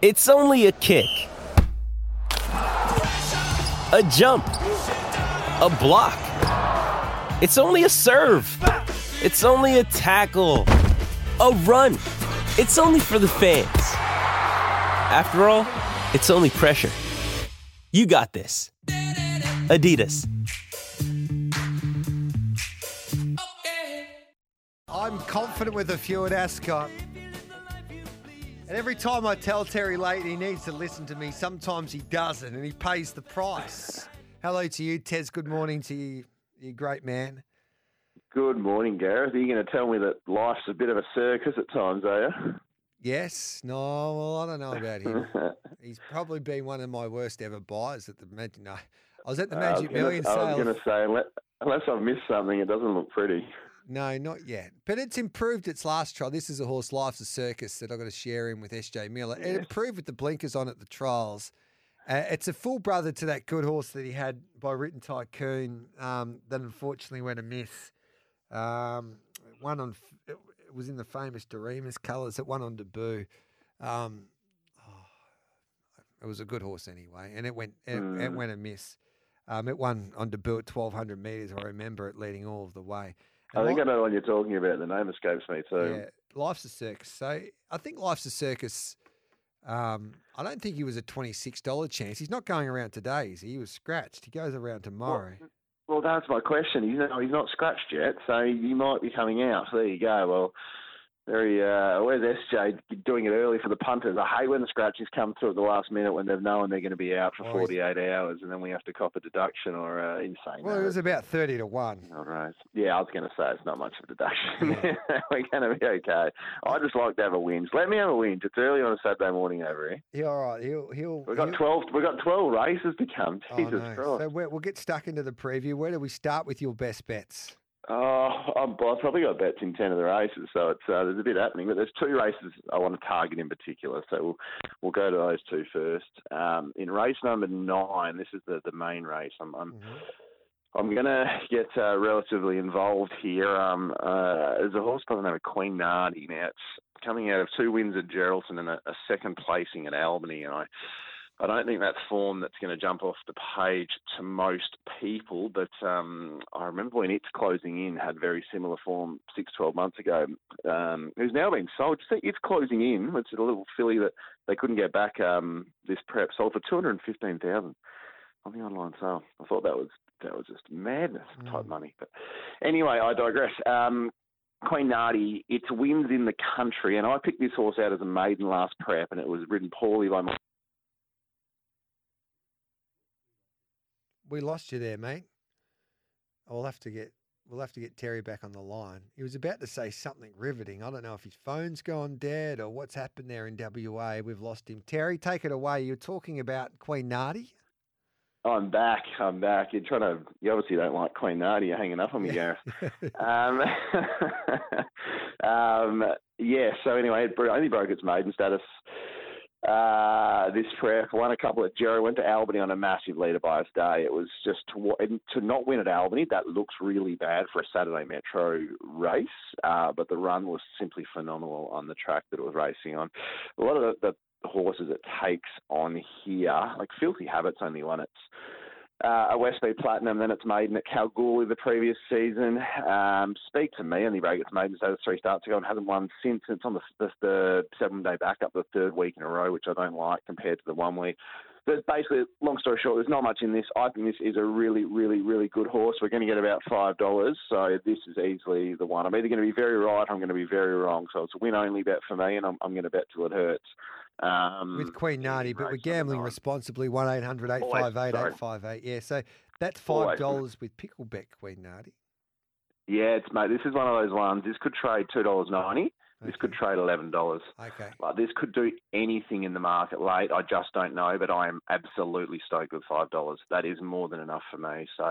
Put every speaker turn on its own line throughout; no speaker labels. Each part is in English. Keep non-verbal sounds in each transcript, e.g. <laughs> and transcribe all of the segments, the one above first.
It's only a kick, a jump, a block. It's only a serve. It's only a tackle, a run. It's only for the fans. After all, it's only pressure. You got this. Adidas.
I'm confident with a few at Ascot. And every time I tell Terry Leighton he needs to listen to me, sometimes he doesn't, and he pays the price. Hello to you, Tez. Good morning to you, you great man.
Good morning, Gareth. Are you going to tell me that life's a bit of a circus at times, are you?
Yes. No, well, I don't know about him. <laughs> He's probably been one of my worst ever buyers at the Magic. No, I was at the Magic Million sale.
I was going to say, unless I've missed something, it doesn't look pretty.
No, not yet. But it's improved its last trial. This is a horse, Life's a Circus, that I've got to share in with SJ Miller. It improved with the blinkers on at the trials. Uh, it's a full brother to that good horse that he had by Written Tycoon um, that unfortunately went amiss. Um, one on, it was in the famous Doremus colours. It won on debut. Um, oh, it was a good horse anyway, and it went it, it
Mm.
went amiss. Um, it won on debut at 1200 metres. I remember it leading all of the way.
I think I know what you're talking about. The name escapes me too.
yeah, Life's a Circus. So I think Life's a Circus. Um, I don't think he was a twenty-six dollar chance. He's not going around today. Is he? he was scratched. He goes around tomorrow.
Well, that's my question. He's not, he's not scratched yet, so he might be coming out. There you go. Well, very. Uh, where's SJ doing it early for the punters? I hate when the scratches come through at the last minute when they've known they're going to be out for
Oh, he's-
48 hours, and then we have to cop a deduction or uh, insane.
well, it was about thirty to one.
All right. Yeah, I was going to say it's not much of a deduction. <laughs> We're going to be okay. I just like to have a whinge. Let me have a whinge. It's early on a Saturday morning over here.
Yeah, all right. He'll he'll.
We've got
he'll-
twelve. We've got twelve races to come.
Oh,
Jesus
no.
Christ.
So we'll get stuck into the preview. Where do we start with your best bets?
Oh, I've I've probably got bets in ten of the races, so it's uh, there's a bit happening. But there's two races I want to target in particular, so we'll we'll go to those two first. Um, in race number nine, this is the, the main race. I'm I'm, I'm going to get uh, relatively involved here. Um, uh, there's a horse by the name of Queen Nardi. Now it's coming out of two wins at Geraldton and a, a second placing at Albany, and I. I don't think that's form that's going to jump off the page to most people, but um, I remember when it's closing in had very similar form six, 12 months ago. Um, who's now been sold. Just It's closing in. It's a little filly that they couldn't get back um, this prep. Sold for 215000 on the online sale. I thought that was that was just madness type money. But anyway, I digress. Um, Queen Nardi, it's wins in the country, and I picked this horse out as a maiden last prep, and it was ridden poorly by my
We lost you there, mate. We'll have to get we'll have to get Terry back on the line. He was about to say something riveting. I don't know if his phone's gone dead or what's happened there in WA. We've lost him. Terry, take it away. You're talking about Queen Nardi.
I'm back. I'm back. You're trying to. You obviously don't like Queen Nardi. You're hanging up on me, Gareth. <laughs> Um, <laughs> um, yeah. So anyway, it only broke its maiden status. Uh, this prep won a couple at Jerry. Went to Albany on a massive leader by day. It was just to, to not win at Albany. That looks really bad for a Saturday Metro race. Uh, but the run was simply phenomenal on the track that it was racing on. A lot of the, the horses it takes on here, like Filthy Habits, only won its uh, a Westspeed Platinum, then it's maiden at Kalgoorlie the previous season. Um, Speak to me, only break its maiden status three starts ago and hasn't won since. It's on the, the, the seven day backup, the third week in a row, which I don't like compared to the one week. But basically, long story short, there's not much in this. I think this is a really, really, really good horse. We're going to get about five dollars, so this is easily the one. I'm either going to be very right, or I'm going to be very wrong. So it's a win only bet for me, and I'm, I'm going to bet till it hurts. Um,
with Queen Nardi, but we're gambling responsibly. One 858 858 Yeah, so that's five dollars with PickleBet Queen Nardi.
Yeah, it's mate. This is one of those ones. This could trade two dollars ninety. This could trade eleven dollars.
Okay.
Like this could do anything in the market late. I just don't know, but I am absolutely stoked with five dollars. That is more than enough for me. So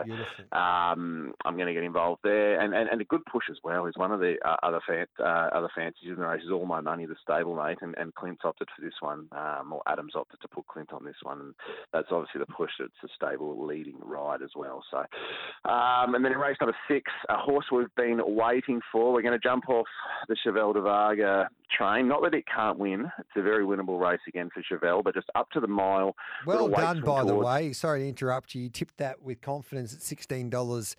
um, I'm going to get involved there, and, and, and a good push as well is one of the uh, other fan, uh, other fancies in the race is all my money, the stablemate, and, and Clint's opted for this one, um, or Adams opted to put Clint on this one, and that's obviously the push. It's a stable leading ride as well. So, um, and then in race number six, a horse we've been waiting for. We're going to jump off the Chevelle de Varga train. Not that it can't win; it's a very winnable race again for Chevelle, but just up to the mile.
Well done, by the way. Sorry to interrupt you. You tipped that with confidence at sixteen dollars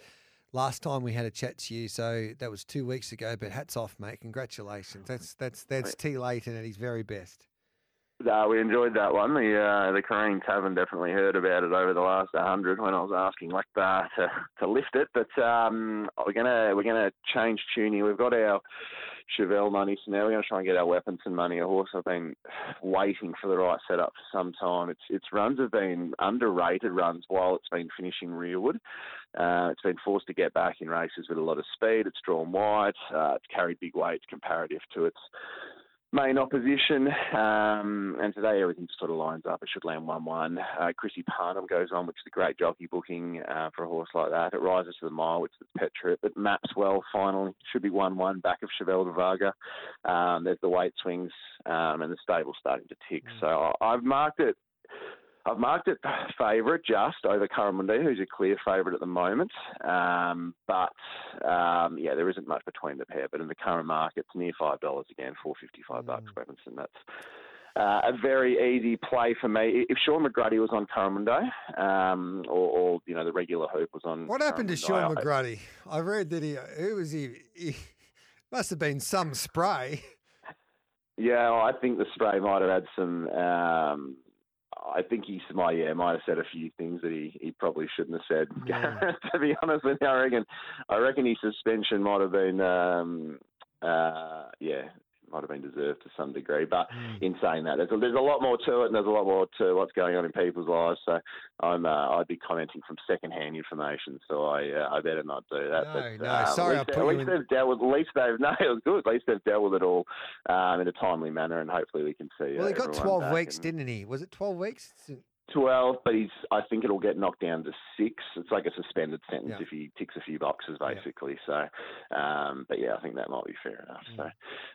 last time we had a chat to you. So that was two weeks ago. But hats off, mate. Congratulations. That's that's that's T Leighton at his very best.
No, we enjoyed that one. The uh, the Korean Tavern definitely heard about it over the last hundred when I was asking like uh, to to lift it. But um, we're gonna we're gonna change here. We've got our Chevelle money, so now we're gonna try and get our Weaponson money. A horse I've been waiting for the right setup for some time. Its its runs have been underrated runs while it's been finishing rearward. Uh, it's been forced to get back in races with a lot of speed. It's drawn wide. Uh, it's carried big weights comparative to its main opposition. Um, and today everything sort of lines up. It should land 1 1. Uh, Chrissy Parnham goes on, which is a great jockey booking uh, for a horse like that. It rises to the mile, which is pet trip. It maps well finally. Should be 1 1 back of Chevelle de Varga. Um, there's the weight swings um, and the stable starting to tick. So I've marked it. I've marked it <sighs> favourite just over Curramundi, who's a clear favourite at the moment. Um, but um, yeah, there isn't much between the pair. But in the current market, it's near five dollars again, four fifty five bucks. Weaponson. That's uh, a very easy play for me. If Sean McGrady was on Curramundi, um, or, or you know the regular hoop was on.
What happened to Sean
McGrady? I-
McGruddy? I read that he who was he, he <laughs> must have been some spray. <laughs>
Yeah, well, I think the spray might have had some. Um, I think he might yeah might have said a few things that he, he probably shouldn't have said. <laughs>
Yeah.
to be honest with you, I reckon I reckon his suspension might have been um, uh, yeah might have been deserved to some degree. But
Mm.
in saying that, there's a, there's a lot more to it, and there's a lot more to what's going on in people's lives. So I'm uh, I'd be commenting from second-hand information. So I uh, I better not do that.
No,
but,
no,
um,
sorry,
At least,
put
at least
in-
they've dealt with. At least they've <laughs> no, it was good. At least they've dealt with it all um, in a timely manner, and hopefully we can see.
Well,
uh,
he got twelve weeks,
and-
didn't he? Was it twelve weeks? It's-
12, but he's. I think it'll get knocked down to six. It's like a suspended sentence
Yeah.
if he ticks a few boxes,
Yeah.
basically. So, um, but yeah, I think that might be fair enough.
Mm.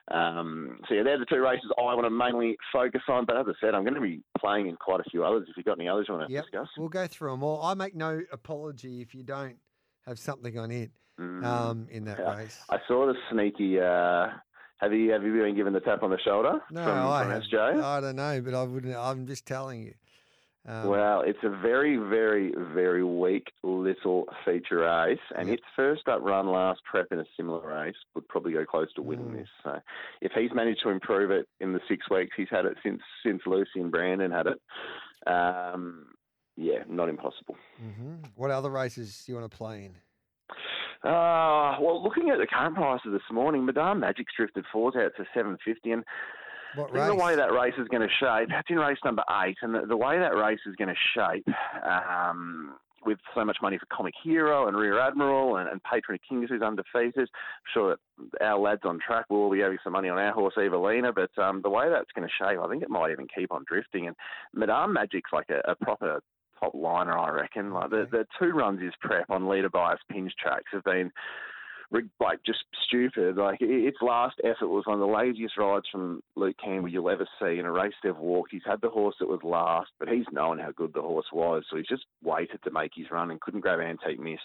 So, um, so yeah, they're the two races I want to mainly focus on. But as I said, I'm going to be playing in quite a few others. If you've got any others you want to
Yep.
discuss,
We'll go through them all. I make no apology if you don't have something on it
Mm.
um, in that
Yeah.
race.
I saw the sneaky. Uh, have you have you been given the tap on the shoulder
No,
from,
I
from SJ?
I don't know, but I wouldn't. I'm just telling you. Um,
Well, it's a very, very, very weak little feature race, and
Yep.
its first up run last prep in a similar race would probably go close to winning
Mm.
this. So, if he's managed to improve it in the six weeks he's had it since since Lucy and Brandon had it, um, yeah, not impossible.
hmm What other races do you want to play in?
Uh, well, looking at the current prices this morning, Madame Magic's drifted fours out to seven fifty, and
What
I think the
race?
way that race is going to shape, that's in race number eight, and the, the way that race is going to shape, um, with so much money for Comic Hero and Rear Admiral and, and Patron of Kings who's undefeated, I'm sure that our lads on track will be having some money on our horse Evelina, but um, the way that's going to shape, I think it might even keep on drifting. And Madame Magic's like a, a proper top liner, I reckon. Like the, the two runs is prep on leader bias pinch tracks have been like just stupid. Like its last effort was one of the laziest rides from Luke Campbell you'll ever see in a race they've walked. He's had the horse that was last, but he's known how good the horse was, so he's just waited to make his run and couldn't grab Antique Miss.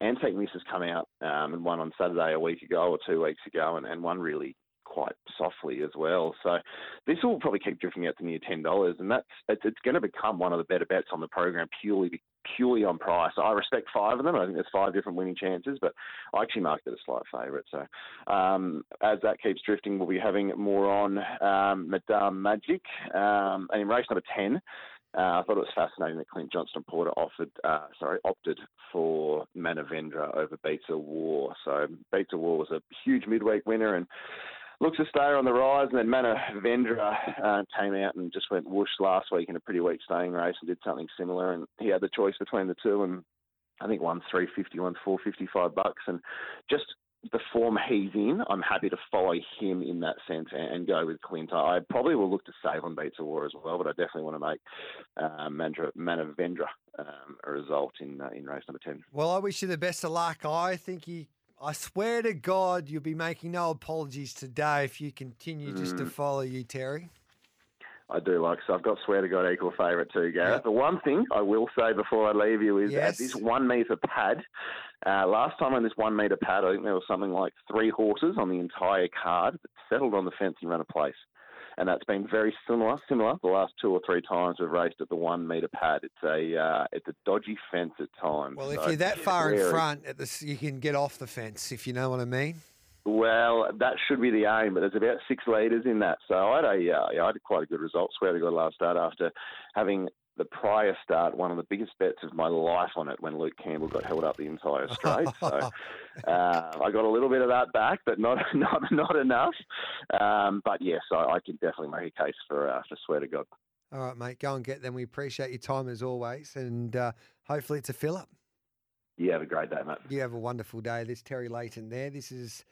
Antique Miss has come out um, and won on Saturday a week ago or two weeks ago, and, and won really quite softly as well. So this will probably keep drifting out to near ten dollars, and that's it's, it's going to become one of the better bets on the program purely purely on price. I respect five of them. I think there's five different winning chances, but I actually marked it a slight favourite. So um, as that keeps drifting, we'll be having more on um, Madame Magic um, and in race number ten. Uh, I thought it was fascinating that Clint Johnston Porter offered, uh, sorry, opted for Manavendra over Beats of War. So Beats of War was a huge midweek winner and looks to stay on the rise. And then Manavendra uh, came out and just went whoosh last week in a pretty weak staying race and did something similar. And he had the choice between the two, and I think one three fifty, one four fifty five bucks, and just the form he's in, I'm happy to follow him in that sense and, and go with Clint. I probably will look to save on Beats of War as well, but I definitely want to make uh, Mandra, Manavendra um, a result in uh, in race number ten.
Well, I wish you the best of luck. I think you. I swear to God, you'll be making no apologies today if you continue just to
Mm.
follow you, Terry.
I do like so. I've got swear to God equal favourite too, Gareth.
Yep.
The one thing I will say before I leave you is
Yes.
at this one metre pad. Uh, last time on this one metre pad, I think there was something like three horses on the entire card that settled on the fence and ran a place. And that's been very similar. Similar the last two or three times we've raced at the one metre pad. It's a uh, it's a dodgy fence at times.
Well, if
so
you're that far in front, at the, you can get off the fence, if you know what I mean.
Well, that should be the aim, but there's about six leaders in that. So I had a, uh, yeah, I had quite a good result. Swear to God, last start after having the prior start, one of the biggest bets of my life on it when Luke Campbell got held up the entire straight. <laughs> so uh, I got a little bit of that back, but not <laughs> not not enough. Um, but yes, I, I can definitely make a case for uh, for Swear to God.
All right, mate, go and get them. We appreciate your time as always, and uh, hopefully it's a fill up.
You have a great day, mate.
You have a wonderful day. There's Terry Leighton there. This is